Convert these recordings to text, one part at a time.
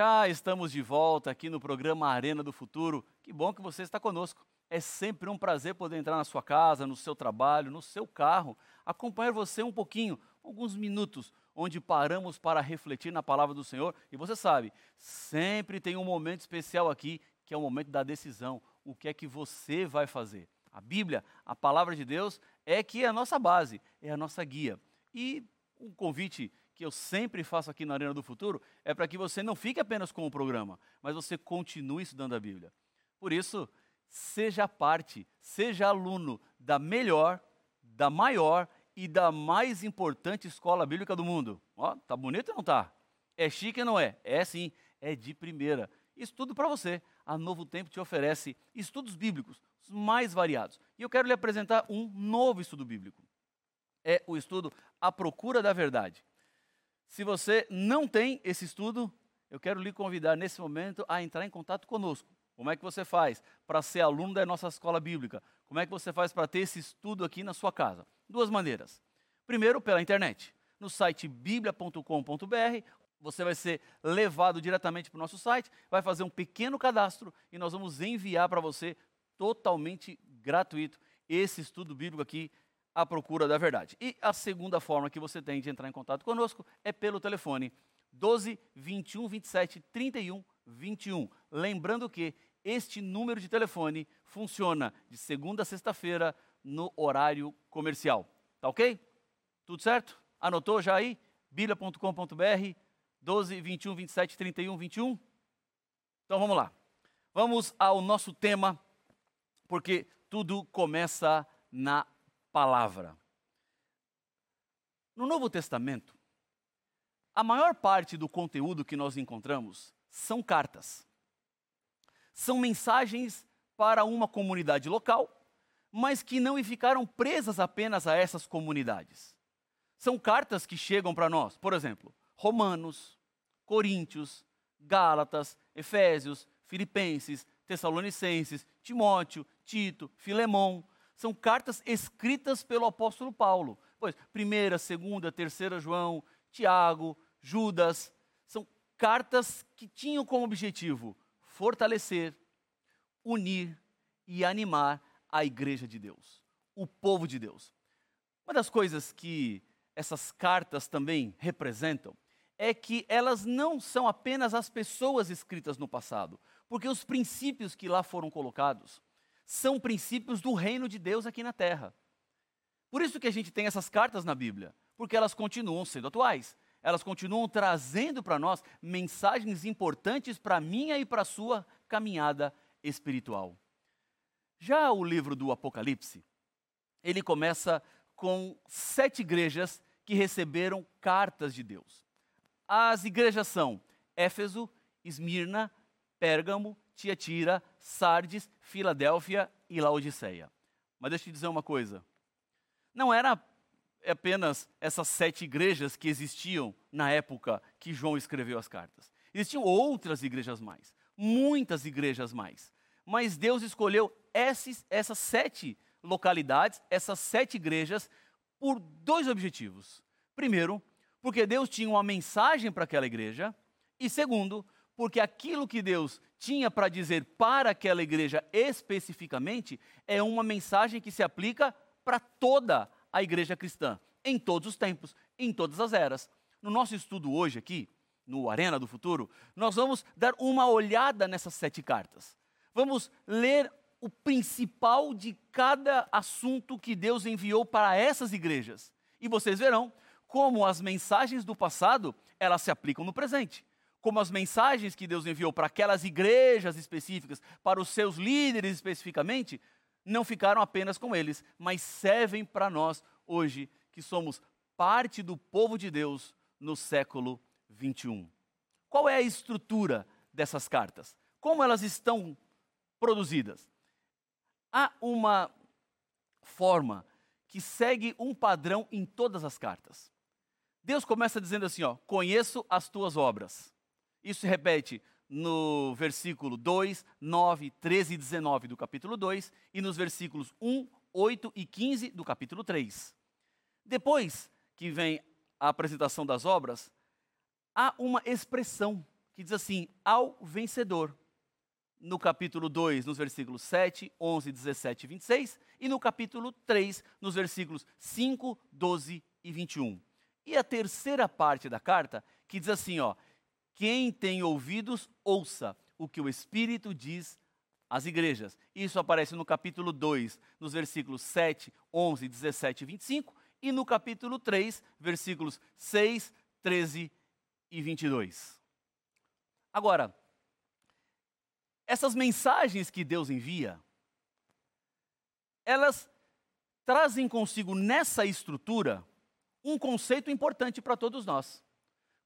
Já estamos de volta aqui no programa Arena do Futuro. Que bom que você está conosco. É sempre um prazer poder entrar na sua casa, no seu trabalho, no seu carro, acompanhar você um pouquinho, alguns minutos, onde paramos para refletir na palavra do Senhor. E você sabe, sempre tem um momento especial aqui, que é o momento da decisão. O que é que você vai fazer? A Bíblia, a palavra de Deus, é que é a nossa base, é a nossa guia. E um convite que eu sempre faço aqui na Arena do Futuro é para que você não fique apenas com o programa, mas você continue estudando a Bíblia. Por isso, seja parte, seja aluno da melhor, da maior e da mais importante escola bíblica do mundo. Ó, tá bonito ou não tá? É chique ou não é? É sim, é de primeira. Estudo para você. A Novo Tempo te oferece estudos bíblicos os mais variados. E eu quero lhe apresentar um novo estudo bíblico. É o estudo A Procura da Verdade. Se você não tem esse estudo, eu quero lhe convidar nesse momento a entrar em contato conosco. Como é que você faz para ser aluno da nossa escola bíblica? Como é que você faz para ter esse estudo aqui na sua casa? Duas maneiras. Primeiro, pela internet. No site biblia.com.br, você vai ser levado diretamente para o nosso site, vai fazer um pequeno cadastro e nós vamos enviar para você totalmente gratuito esse estudo bíblico aqui à procura da verdade. E a segunda forma que você tem de entrar em contato conosco é pelo telefone 12 21 27 31 21. Lembrando que este número de telefone funciona de segunda a sexta-feira no horário comercial. Tá ok? Tudo certo? Anotou já aí? bíblia.com.br 12 21 27 31 21. Então vamos lá. Vamos ao nosso tema, porque tudo começa na palavra. No Novo Testamento, a maior parte do conteúdo que nós encontramos são cartas. São mensagens para uma comunidade local, mas que não ficaram presas apenas a essas comunidades. São cartas que chegam para nós, por exemplo, Romanos, Coríntios, Gálatas, Efésios, Filipenses, Tessalonicenses, Timóteo, Tito, Filemão, são cartas escritas pelo apóstolo Paulo. Pois, primeira, segunda, terceira João, Tiago, Judas, são cartas que tinham como objetivo fortalecer, unir e animar a igreja de Deus, o povo de Deus. Uma das coisas que essas cartas também representam é que elas não são apenas as pessoas escritas no passado, porque os princípios que lá foram colocados são princípios do reino de Deus aqui na terra. Por isso que a gente tem essas cartas na Bíblia, porque elas continuam sendo atuais. Elas continuam trazendo para nós mensagens importantes para a minha e para a sua caminhada espiritual. Já o livro do Apocalipse, ele começa com sete igrejas que receberam cartas de Deus. As igrejas são Éfeso, Esmirna, Pérgamo, Tiatira, Sardes, Filadélfia e Laodiceia. Mas deixa eu te dizer uma coisa. Não era apenas essas sete igrejas que existiam na época que João escreveu as cartas. Existiam outras igrejas mais, muitas igrejas mais. Mas Deus escolheu esses, essas sete localidades, essas sete igrejas, por dois objetivos. Primeiro, porque Deus tinha uma mensagem para aquela igreja. E segundo, porque aquilo que Deus tinha para dizer para aquela igreja especificamente é uma mensagem que se aplica para toda a igreja cristã, em todos os tempos, em todas as eras. No nosso estudo hoje aqui, no Arena do Futuro, nós vamos dar uma olhada nessas sete cartas. Vamos ler o principal de cada assunto que Deus enviou para essas igrejas. E vocês verão como as mensagens do passado, elas se aplicam no presente como as mensagens que Deus enviou para aquelas igrejas específicas, para os seus líderes especificamente, não ficaram apenas com eles, mas servem para nós hoje, que somos parte do povo de Deus no século 21. Qual é a estrutura dessas cartas? Como elas estão produzidas? Há uma forma que segue um padrão em todas as cartas. Deus começa dizendo assim, ó: "Conheço as tuas obras". Isso se repete no versículo 2, 9, 13 e 19 do capítulo 2 e nos versículos 1, 8 e 15 do capítulo 3. Depois que vem a apresentação das obras, há uma expressão que diz assim: ao vencedor. No capítulo 2, nos versículos 7, 11, 17 e 26, e no capítulo 3, nos versículos 5, 12 e 21. E a terceira parte da carta, que diz assim, ó: quem tem ouvidos, ouça o que o Espírito diz às igrejas. Isso aparece no capítulo 2, nos versículos 7, 11, 17 e 25, e no capítulo 3, versículos 6, 13 e 22. Agora, essas mensagens que Deus envia, elas trazem consigo nessa estrutura um conceito importante para todos nós.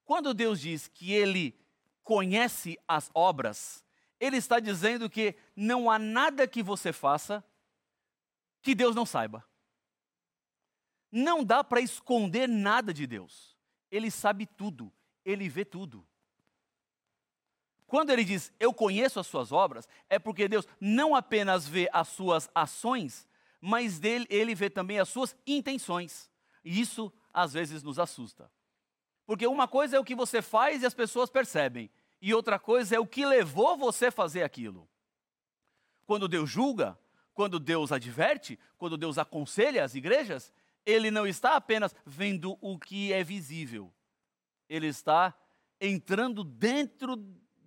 Quando Deus diz que Ele conhece as obras, Ele está dizendo que não há nada que você faça que Deus não saiba. Não dá para esconder nada de Deus. Ele sabe tudo, ele vê tudo. Quando ele diz, eu conheço as suas obras, é porque Deus não apenas vê as suas ações, mas dele, ele vê também as suas intenções. E isso às vezes nos assusta. Porque uma coisa é o que você faz e as pessoas percebem, e outra coisa é o que levou você a fazer aquilo. Quando Deus julga, quando Deus adverte, quando Deus aconselha as igrejas, ele não está apenas vendo o que é visível, ele está entrando dentro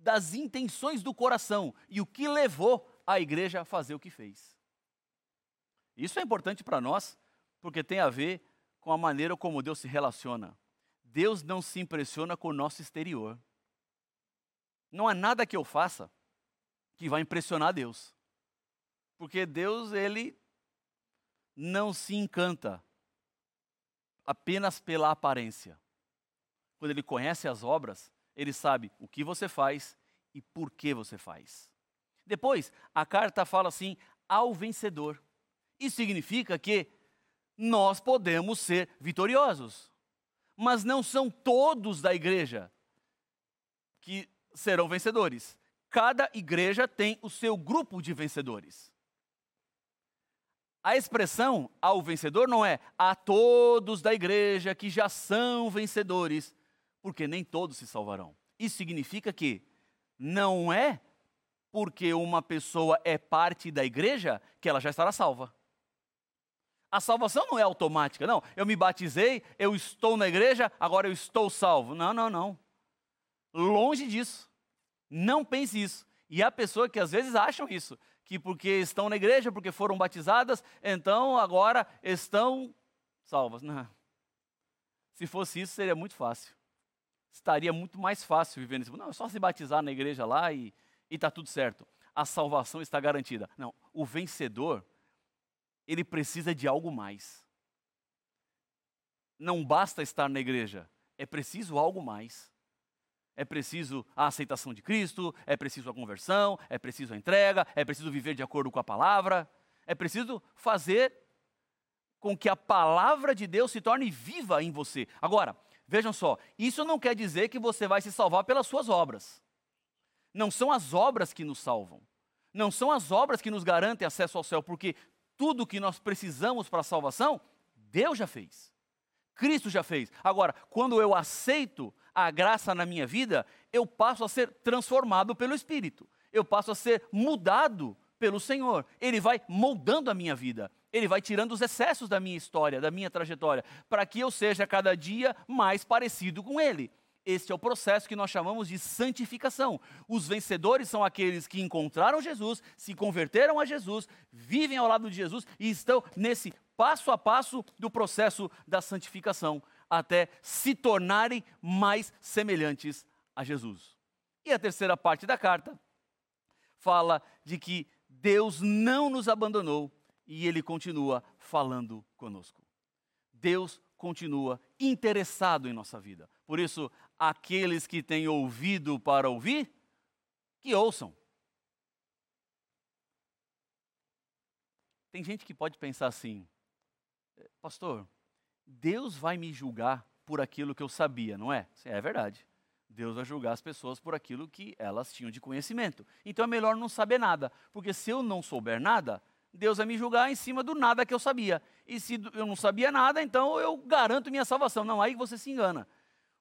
das intenções do coração e o que levou a igreja a fazer o que fez. Isso é importante para nós, porque tem a ver com a maneira como Deus se relaciona. Deus não se impressiona com o nosso exterior. Não há nada que eu faça que vai impressionar Deus. Porque Deus, ele não se encanta apenas pela aparência. Quando ele conhece as obras, ele sabe o que você faz e por que você faz. Depois, a carta fala assim: ao vencedor. Isso significa que nós podemos ser vitoriosos, mas não são todos da igreja que serão vencedores. Cada igreja tem o seu grupo de vencedores. A expressão ao vencedor não é a todos da igreja que já são vencedores, porque nem todos se salvarão. Isso significa que não é porque uma pessoa é parte da igreja que ela já estará salva. A salvação não é automática, não. Eu me batizei, eu estou na igreja, agora eu estou salvo. Não, não, não. Longe disso. Não pense isso. E há pessoas que às vezes acham isso que porque estão na igreja, porque foram batizadas, então agora estão salvas. Não. Se fosse isso, seria muito fácil. Estaria muito mais fácil viver nesse mundo. Não, é só se batizar na igreja lá e está tudo certo. A salvação está garantida. Não, o vencedor, ele precisa de algo mais. Não basta estar na igreja, é preciso algo mais é preciso a aceitação de Cristo, é preciso a conversão, é preciso a entrega, é preciso viver de acordo com a palavra, é preciso fazer com que a palavra de Deus se torne viva em você. Agora, vejam só, isso não quer dizer que você vai se salvar pelas suas obras. Não são as obras que nos salvam. Não são as obras que nos garantem acesso ao céu, porque tudo que nós precisamos para a salvação, Deus já fez. Cristo já fez. Agora, quando eu aceito a graça na minha vida, eu passo a ser transformado pelo Espírito. Eu passo a ser mudado pelo Senhor. Ele vai moldando a minha vida. Ele vai tirando os excessos da minha história, da minha trajetória, para que eu seja cada dia mais parecido com Ele. Este é o processo que nós chamamos de santificação. Os vencedores são aqueles que encontraram Jesus, se converteram a Jesus, vivem ao lado de Jesus e estão nesse passo a passo do processo da santificação até se tornarem mais semelhantes a Jesus. E a terceira parte da carta fala de que Deus não nos abandonou e ele continua falando conosco. Deus continua interessado em nossa vida. Por isso, aqueles que têm ouvido para ouvir, que ouçam. Tem gente que pode pensar assim, pastor, Deus vai me julgar por aquilo que eu sabia, não é? É verdade. Deus vai julgar as pessoas por aquilo que elas tinham de conhecimento. Então é melhor não saber nada, porque se eu não souber nada, Deus vai me julgar em cima do nada que eu sabia. E se eu não sabia nada, então eu garanto minha salvação. Não, aí você se engana.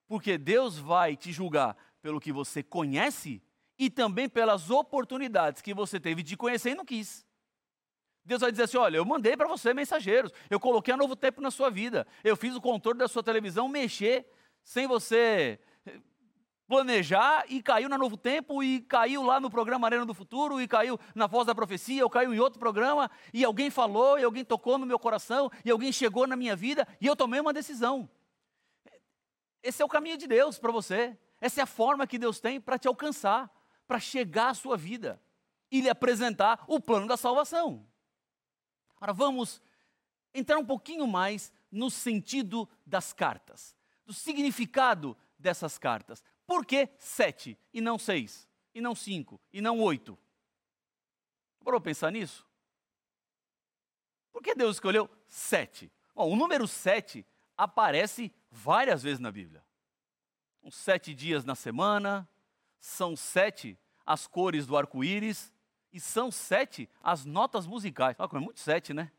Porque Deus vai te julgar pelo que você conhece e também pelas oportunidades que você teve de conhecer e não quis. Deus vai dizer assim: olha, eu mandei para você mensageiros, eu coloquei um novo tempo na sua vida, eu fiz o controle da sua televisão mexer sem você eh, planejar e caiu na Novo Tempo e caiu lá no programa Arena do Futuro e caiu na Voz da Profecia ou caiu em outro programa e alguém falou e alguém tocou no meu coração e alguém chegou na minha vida e eu tomei uma decisão. Esse é o caminho de Deus para você. Essa é a forma que Deus tem para te alcançar, para chegar à sua vida e lhe apresentar o plano da salvação. Agora vamos entrar um pouquinho mais no sentido das cartas, do significado dessas cartas. Por que sete e não seis, e não cinco, e não oito? Parou pensar nisso? Por que Deus escolheu sete? Bom, o número sete aparece várias vezes na Bíblia. São sete dias na semana, são sete as cores do arco-íris, e são sete as notas musicais. Ah, é muito sete, né?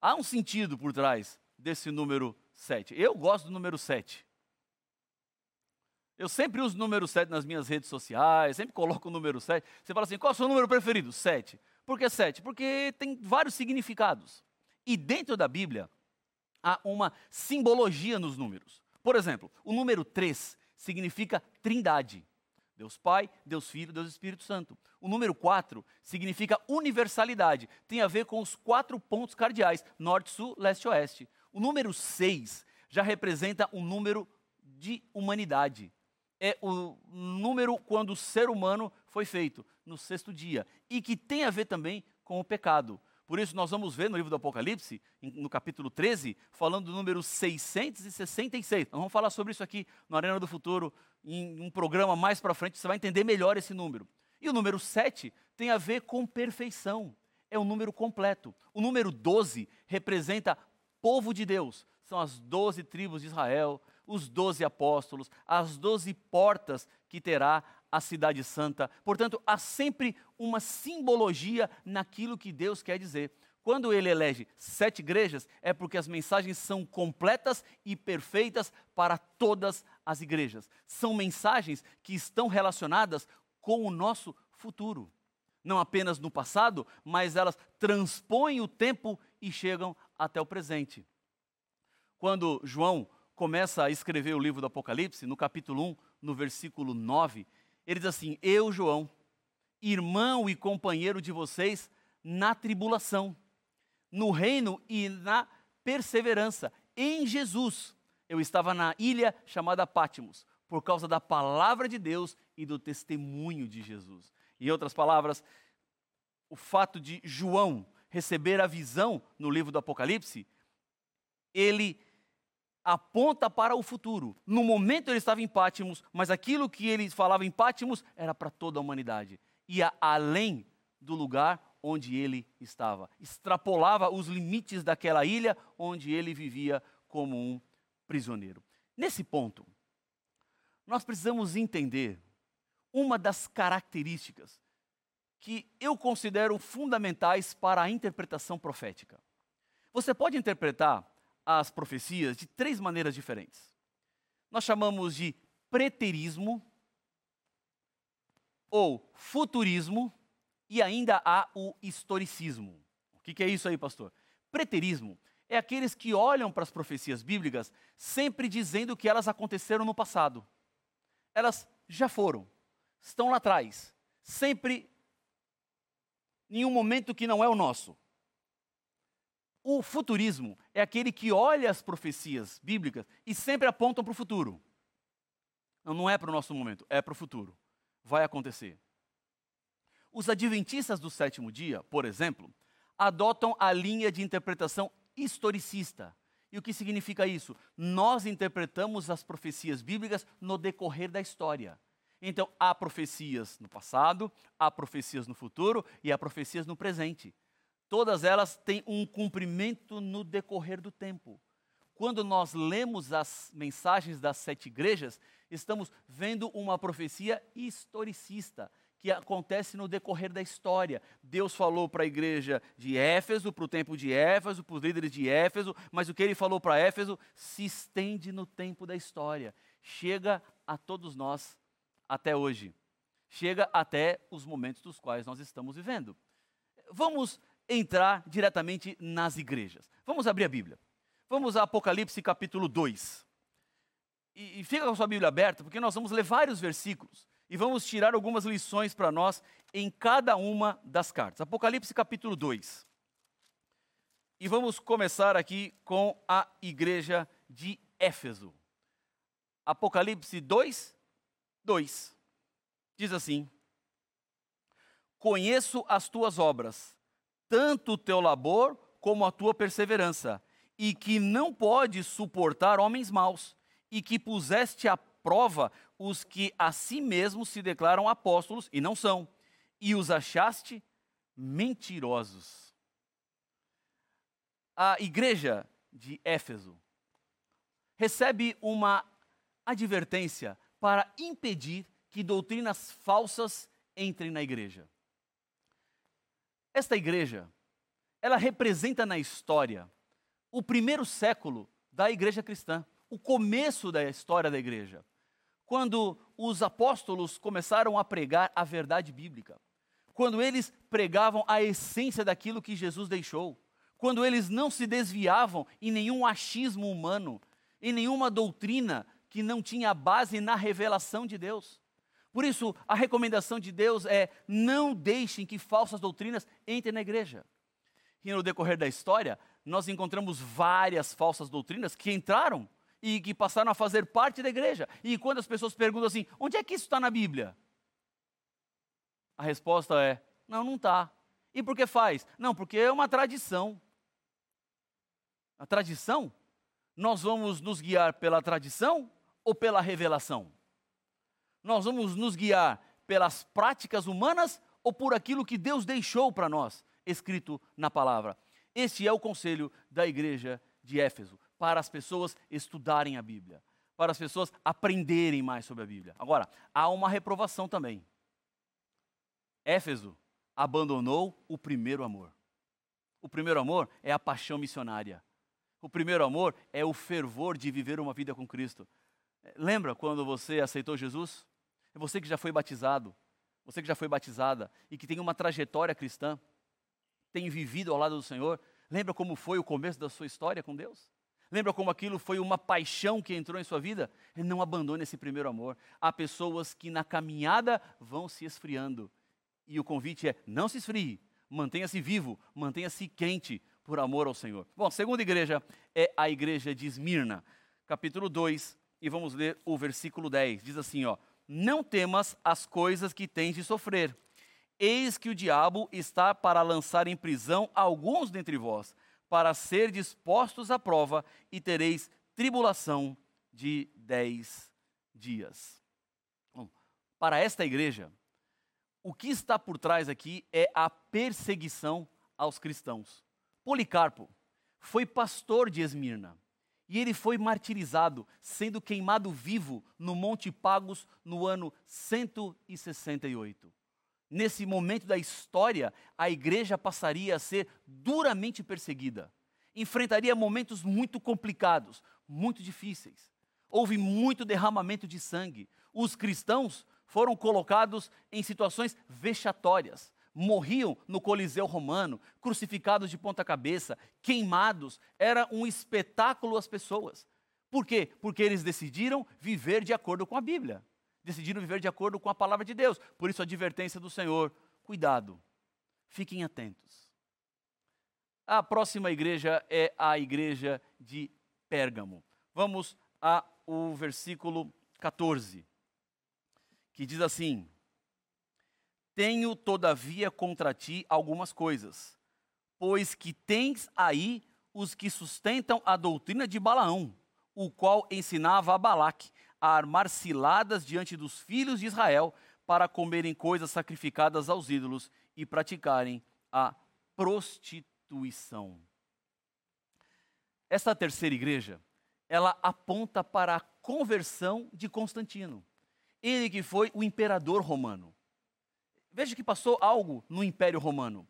Há um sentido por trás desse número sete. Eu gosto do número sete. Eu sempre uso o número 7 nas minhas redes sociais, sempre coloco o número 7. Você fala assim, qual é o seu número preferido? 7. Por que 7? Porque tem vários significados. E dentro da Bíblia, há uma simbologia nos números. Por exemplo, o número 3 significa trindade. Deus Pai, Deus Filho, Deus Espírito Santo. O número 4 significa universalidade, tem a ver com os quatro pontos cardeais: norte, sul, leste oeste. O número 6 já representa um número de humanidade. É o número quando o ser humano foi feito, no sexto dia, e que tem a ver também com o pecado. Por isso, nós vamos ver no livro do Apocalipse, no capítulo 13, falando do número 666. Nós vamos falar sobre isso aqui no Arena do Futuro, em um programa mais para frente, você vai entender melhor esse número. E o número 7 tem a ver com perfeição, é um número completo. O número 12 representa povo de Deus, são as 12 tribos de Israel, os 12 apóstolos, as 12 portas que terá a cidade santa. Portanto, há sempre uma simbologia naquilo que Deus quer dizer. Quando ele elege sete igrejas, é porque as mensagens são completas e perfeitas para todas as igrejas. São mensagens que estão relacionadas com o nosso futuro. Não apenas no passado, mas elas transpõem o tempo e chegam até o presente. Quando João começa a escrever o livro do Apocalipse, no capítulo 1, no versículo 9, ele diz assim: Eu, João, irmão e companheiro de vocês na tribulação no reino e na perseverança em Jesus. Eu estava na ilha chamada Pátimos, por causa da palavra de Deus e do testemunho de Jesus. Em outras palavras, o fato de João receber a visão no livro do Apocalipse, ele aponta para o futuro. No momento ele estava em Pátimos, mas aquilo que ele falava em Pátimos era para toda a humanidade. Ia além do lugar onde ele estava, extrapolava os limites daquela ilha onde ele vivia como um prisioneiro. Nesse ponto, nós precisamos entender uma das características que eu considero fundamentais para a interpretação profética. Você pode interpretar as profecias de três maneiras diferentes. Nós chamamos de preterismo ou futurismo e ainda há o historicismo. O que, é isso aí, pastor? Preterismo é aqueles que olham para as profecias bíblicas sempre dizendo que elas aconteceram no passado. Elas já foram, estão lá atrás, sempre em um momento que não é o nosso. O futurismo é aquele que olha as profecias bíblicas e sempre apontam para o futuro. Não, é para o nosso momento, é para o futuro. Vai acontecer. Os adventistas do sétimo dia, por exemplo, adotam a linha de interpretação historicista. E o que significa isso? Nós interpretamos as profecias bíblicas no decorrer da história. Então, há profecias no passado, há profecias no futuro e há profecias no presente. Todas elas têm um cumprimento no decorrer do tempo. Quando nós lemos as mensagens das sete igrejas, estamos vendo uma profecia historicista que acontece no decorrer da história. Deus falou para a igreja de Éfeso, para o tempo de Éfeso, para os líderes de Éfeso, mas o que ele falou para Éfeso se estende no tempo da história. Chega a todos nós até hoje. Chega até os momentos dos quais nós estamos vivendo. Vamos entrar diretamente nas igrejas. Vamos abrir a Bíblia. Vamos a Apocalipse capítulo 2. E, e fica com a sua Bíblia aberta, porque nós vamos ler vários versículos e vamos tirar algumas lições para nós em cada uma das cartas. Apocalipse capítulo 2. E vamos começar aqui com a igreja de Éfeso. Apocalipse 2, 2. Diz assim: Conheço as tuas obras, tanto o teu labor como a tua perseverança, e que não podes suportar homens maus, e que puseste à prova os que a si mesmos se declaram apóstolos e não são, e os achaste mentirosos. A igreja de Éfeso recebe uma advertência para impedir que doutrinas falsas entrem na igreja. Esta igreja, ela representa na história o primeiro século da igreja cristã, o começo da história da igreja quando os apóstolos começaram a pregar a verdade bíblica, quando eles pregavam a essência daquilo que Jesus deixou, quando eles não se desviavam em nenhum achismo humano, em nenhuma doutrina que não tinha base na revelação de Deus. Por isso, a recomendação de Deus é: não deixem que falsas doutrinas entrem na igreja. E no decorrer da história, nós encontramos várias falsas doutrinas que entraram e que passaram a fazer parte da igreja. E quando as pessoas perguntam assim, onde é que isso está na Bíblia? A resposta é, não, não está. E por que faz? Não, porque é uma tradição. A tradição? Nós vamos nos guiar pela tradição ou pela revelação? Nós vamos nos guiar pelas práticas humanas ou por aquilo que Deus deixou para nós, escrito na palavra? Este é o conselho da igreja de Éfeso para as pessoas estudarem a Bíblia, para as pessoas aprenderem mais sobre a Bíblia. Agora, há uma reprovação também. Éfeso abandonou o primeiro amor. O primeiro amor é a paixão missionária. O primeiro amor é o fervor de viver uma vida com Cristo. Lembra quando você aceitou Jesus? É você que já foi batizado, você que já foi batizada e que tem uma trajetória cristã, tem vivido ao lado do Senhor. Lembra como foi o começo da sua história com Deus? Lembra como aquilo foi uma paixão que entrou em sua vida? Não abandone esse primeiro amor. Há pessoas que na caminhada vão se esfriando. E o convite é: não se esfrie, mantenha-se vivo, mantenha-se quente por amor ao Senhor. Bom, a segunda igreja é a igreja de Esmirna, capítulo 2, e vamos ler o versículo 10. Diz assim, ó: Não temas as coisas que tens de sofrer. Eis que o diabo está para lançar em prisão alguns dentre vós para ser dispostos à prova e tereis tribulação de dez dias. Bom, para esta igreja, o que está por trás aqui é a perseguição aos cristãos. Policarpo foi pastor de Esmirna e ele foi martirizado, sendo queimado vivo no Monte Pagos no ano 168. Nesse momento da história, a igreja passaria a ser duramente perseguida. Enfrentaria momentos muito complicados, muito difíceis. Houve muito derramamento de sangue. Os cristãos foram colocados em situações vexatórias. Morriam no Coliseu Romano, crucificados de ponta cabeça, queimados. Era um espetáculo às pessoas. Por quê? Porque eles decidiram viver de acordo com a Bíblia decidiram viver de acordo com a palavra de Deus. Por isso, a advertência do Senhor: cuidado, fiquem atentos. A próxima igreja é a igreja de Pérgamo. Vamos ao versículo 14, que diz assim: Tenho, todavia, contra ti algumas coisas, pois que tens aí os que sustentam a doutrina de Balaão, o qual ensinava a Balaque a armar ciladas diante dos filhos de Israel para comerem coisas sacrificadas aos ídolos e praticarem a prostituição. Essa terceira igreja, ela aponta para a conversão de Constantino. Ele que foi o imperador romano. Veja que passou algo no Império Romano.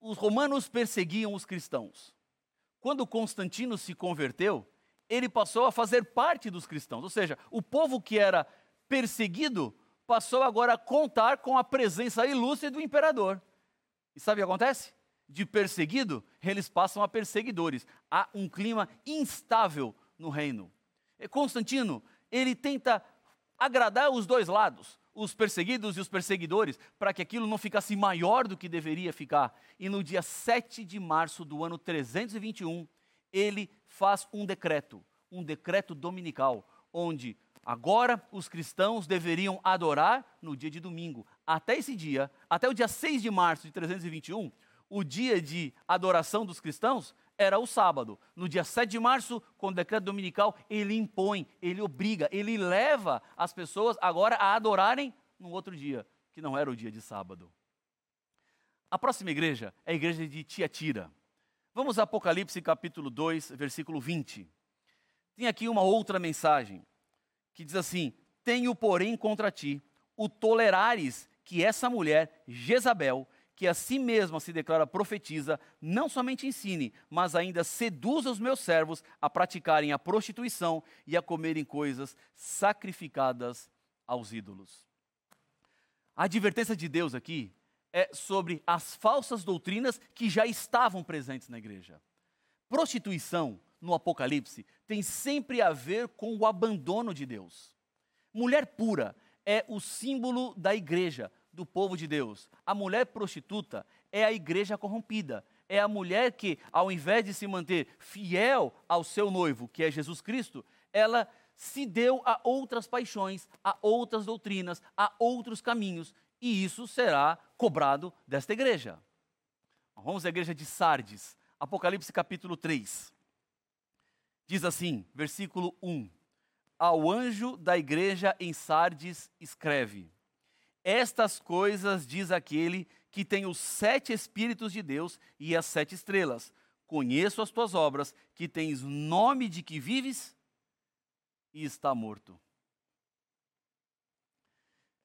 Os romanos perseguiam os cristãos. Quando Constantino se converteu, ele passou a fazer parte dos cristãos. Ou seja, o povo que era perseguido passou agora a contar com a presença ilustre do imperador. E sabe o que acontece? De perseguido, eles passam a perseguidores. Há um clima instável no reino. Constantino, ele tenta agradar os dois lados, os perseguidos e os perseguidores, para que aquilo não ficasse maior do que deveria ficar. E no dia 7 de março do ano 321, ele faz um decreto, um decreto dominical, onde agora os cristãos deveriam adorar no dia de domingo. Até esse dia, até o dia 6 de março de 321, o dia de adoração dos cristãos era o sábado. No dia 7 de março, com o decreto dominical, ele impõe, ele obriga, ele leva as pessoas agora a adorarem no outro dia, que não era o dia de sábado. A próxima igreja é a igreja de Tiatira. Vamos a Apocalipse capítulo 2, versículo 20. Tem aqui uma outra mensagem que diz assim: Tenho, porém, contra ti o tolerares que essa mulher, Jezabel, que a si mesma se declara profetiza, não somente ensine, mas ainda seduza os meus servos a praticarem a prostituição e a comerem coisas sacrificadas aos ídolos. A advertência de Deus aqui é sobre as falsas doutrinas que já estavam presentes na igreja. Prostituição, no Apocalipse, tem sempre a ver com o abandono de Deus. Mulher pura é o símbolo da igreja, do povo de Deus. A mulher prostituta é a igreja corrompida. É a mulher que, ao invés de se manter fiel ao seu noivo, que é Jesus Cristo, ela se deu a outras paixões, a outras doutrinas, a outros caminhos, e isso será cobrado desta igreja. Vamos à igreja de Sardes, Apocalipse capítulo 3. Diz assim, versículo 1: Ao anjo da igreja em Sardes escreve: estas coisas diz aquele que tem os sete Espíritos de Deus e as sete estrelas. Conheço as tuas obras, que tens nome de que vives e está morto.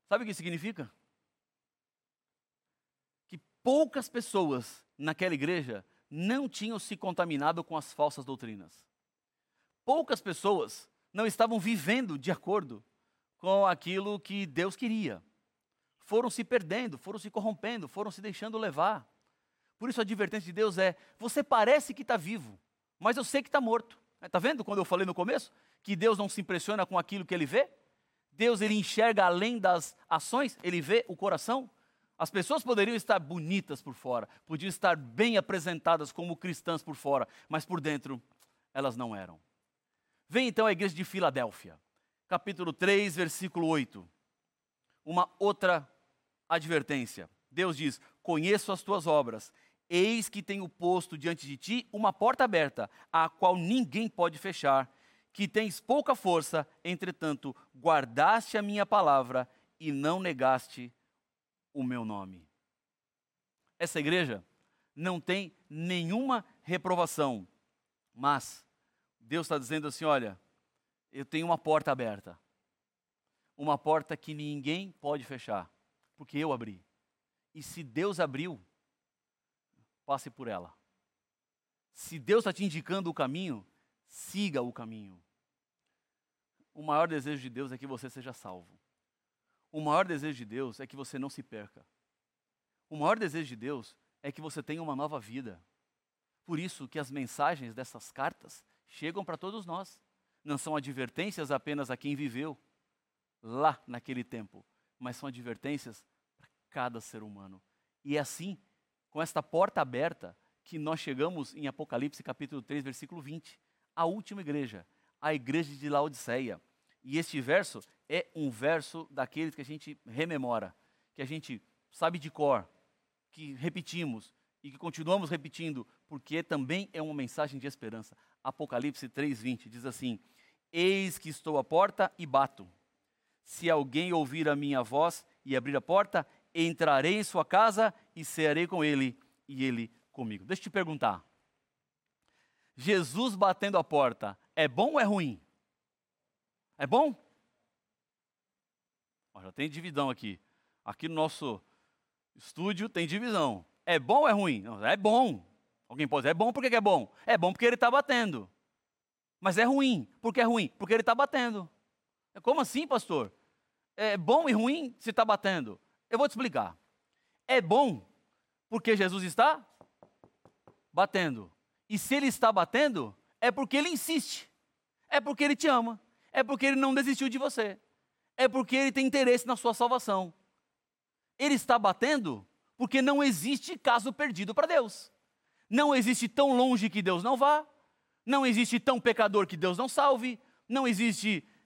Sabe o que significa? Que poucas pessoas naquela igreja não tinham se contaminado com as falsas doutrinas. Poucas pessoas não estavam vivendo de acordo com aquilo que Deus queria foram se perdendo, foram se corrompendo, foram se deixando levar. Por isso a advertência de Deus é: você parece que está vivo, mas eu sei que está morto. Está vendo quando eu falei no começo? Que Deus não se impressiona com aquilo que ele vê? Deus ele enxerga além das ações, ele vê o coração. As pessoas poderiam estar bonitas por fora, podiam estar bem apresentadas como cristãs por fora, mas por dentro elas não eram. Vem então a igreja de Filadélfia, capítulo 3, versículo 8. Uma outra advertência. Deus diz: Conheço as tuas obras, eis que tenho posto diante de ti uma porta aberta, a qual ninguém pode fechar, que tens pouca força, entretanto, guardaste a minha palavra e não negaste o meu nome. Essa igreja não tem nenhuma reprovação, mas Deus está dizendo assim: olha, eu tenho uma porta aberta, uma porta que ninguém pode fechar porque eu abri. E se Deus abriu, passe por ela. Se Deus está te indicando o caminho, siga o caminho. O maior desejo de Deus é que você seja salvo. O maior desejo de Deus é que você não se perca. O maior desejo de Deus é que você tenha uma nova vida. Por isso que as mensagens dessas cartas chegam para todos nós. Não são advertências apenas a quem viveu lá naquele tempo, mas são advertências para cada ser humano. E é assim, com esta porta aberta, que nós chegamos em Apocalipse capítulo 3, versículo 20, a última igreja, a igreja de Laodiceia. E este verso é um verso daqueles que a gente rememora, que a gente sabe de cor, que repetimos e que continuamos repetindo, porque também é uma mensagem de esperança. Apocalipse 3:20 diz assim: Eis que estou à porta e bato. Se alguém ouvir a minha voz e abrir a porta, entrarei em sua casa e cearei com ele e ele comigo. Deixa eu te perguntar. Jesus batendo a porta, é bom ou é ruim? É bom? Ó, já tem divisão aqui. Aqui no nosso estúdio tem divisão. É bom ou é ruim? Não, é bom. Alguém pode dizer, é bom porque é bom? É bom porque ele está batendo. Mas é ruim. Por que é ruim? Porque ele está batendo. Como assim, pastor? É bom e ruim se está batendo? Eu vou te explicar. É bom porque Jesus está batendo. E se ele está batendo, é porque ele insiste. É porque ele te ama. É porque ele não desistiu de você. É porque ele tem interesse na sua salvação. Ele está batendo porque não existe caso perdido para Deus. Não existe tão longe que Deus não vá. Não existe tão pecador que Deus não salve. Não existe é,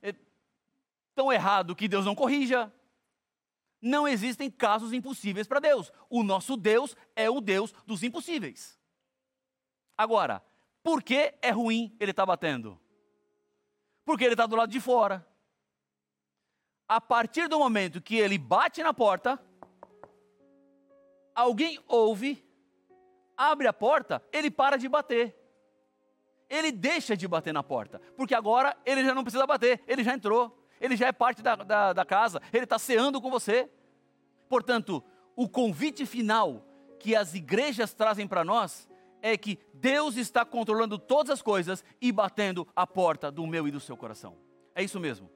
tão errado que Deus não corrija. Não existem casos impossíveis para Deus. O nosso Deus é o Deus dos impossíveis. Agora, por que é ruim ele estar tá batendo? Porque ele está do lado de fora. A partir do momento que ele bate na porta, alguém ouve, abre a porta, ele para de bater. Ele deixa de bater na porta, porque agora ele já não precisa bater, ele já entrou, ele já é parte da, da, da casa, ele está ceando com você. Portanto, o convite final que as igrejas trazem para nós é que Deus está controlando todas as coisas e batendo a porta do meu e do seu coração. É isso mesmo.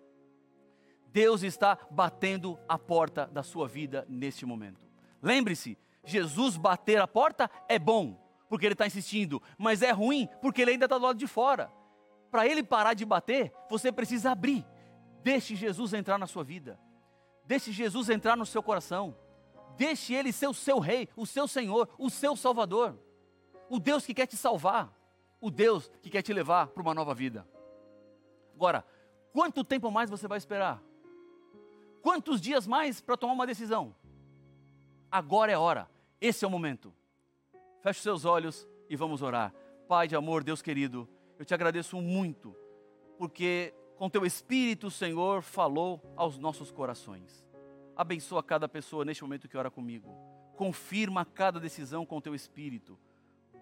Deus está batendo a porta da sua vida neste momento. Lembre-se, Jesus bater a porta é bom, porque ele está insistindo, mas é ruim, porque ele ainda está do lado de fora. Para ele parar de bater, você precisa abrir. Deixe Jesus entrar na sua vida. Deixe Jesus entrar no seu coração. Deixe ele ser o seu rei, o seu Senhor, o seu Salvador o Deus que quer te salvar, o Deus que quer te levar para uma nova vida. Agora, quanto tempo mais você vai esperar? Quantos dias mais para tomar uma decisão? Agora é a hora, esse é o momento. Feche os seus olhos e vamos orar. Pai de amor, Deus querido, eu te agradeço muito, porque com teu Espírito, Senhor, falou aos nossos corações. Abençoa cada pessoa neste momento que ora comigo. Confirma cada decisão com teu Espírito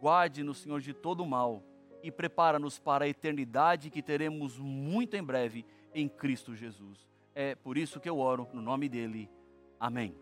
guarde-nos, Senhor, de todo mal e prepara-nos para a eternidade que teremos muito em breve em Cristo Jesus. É por isso que eu oro no nome dele. Amém.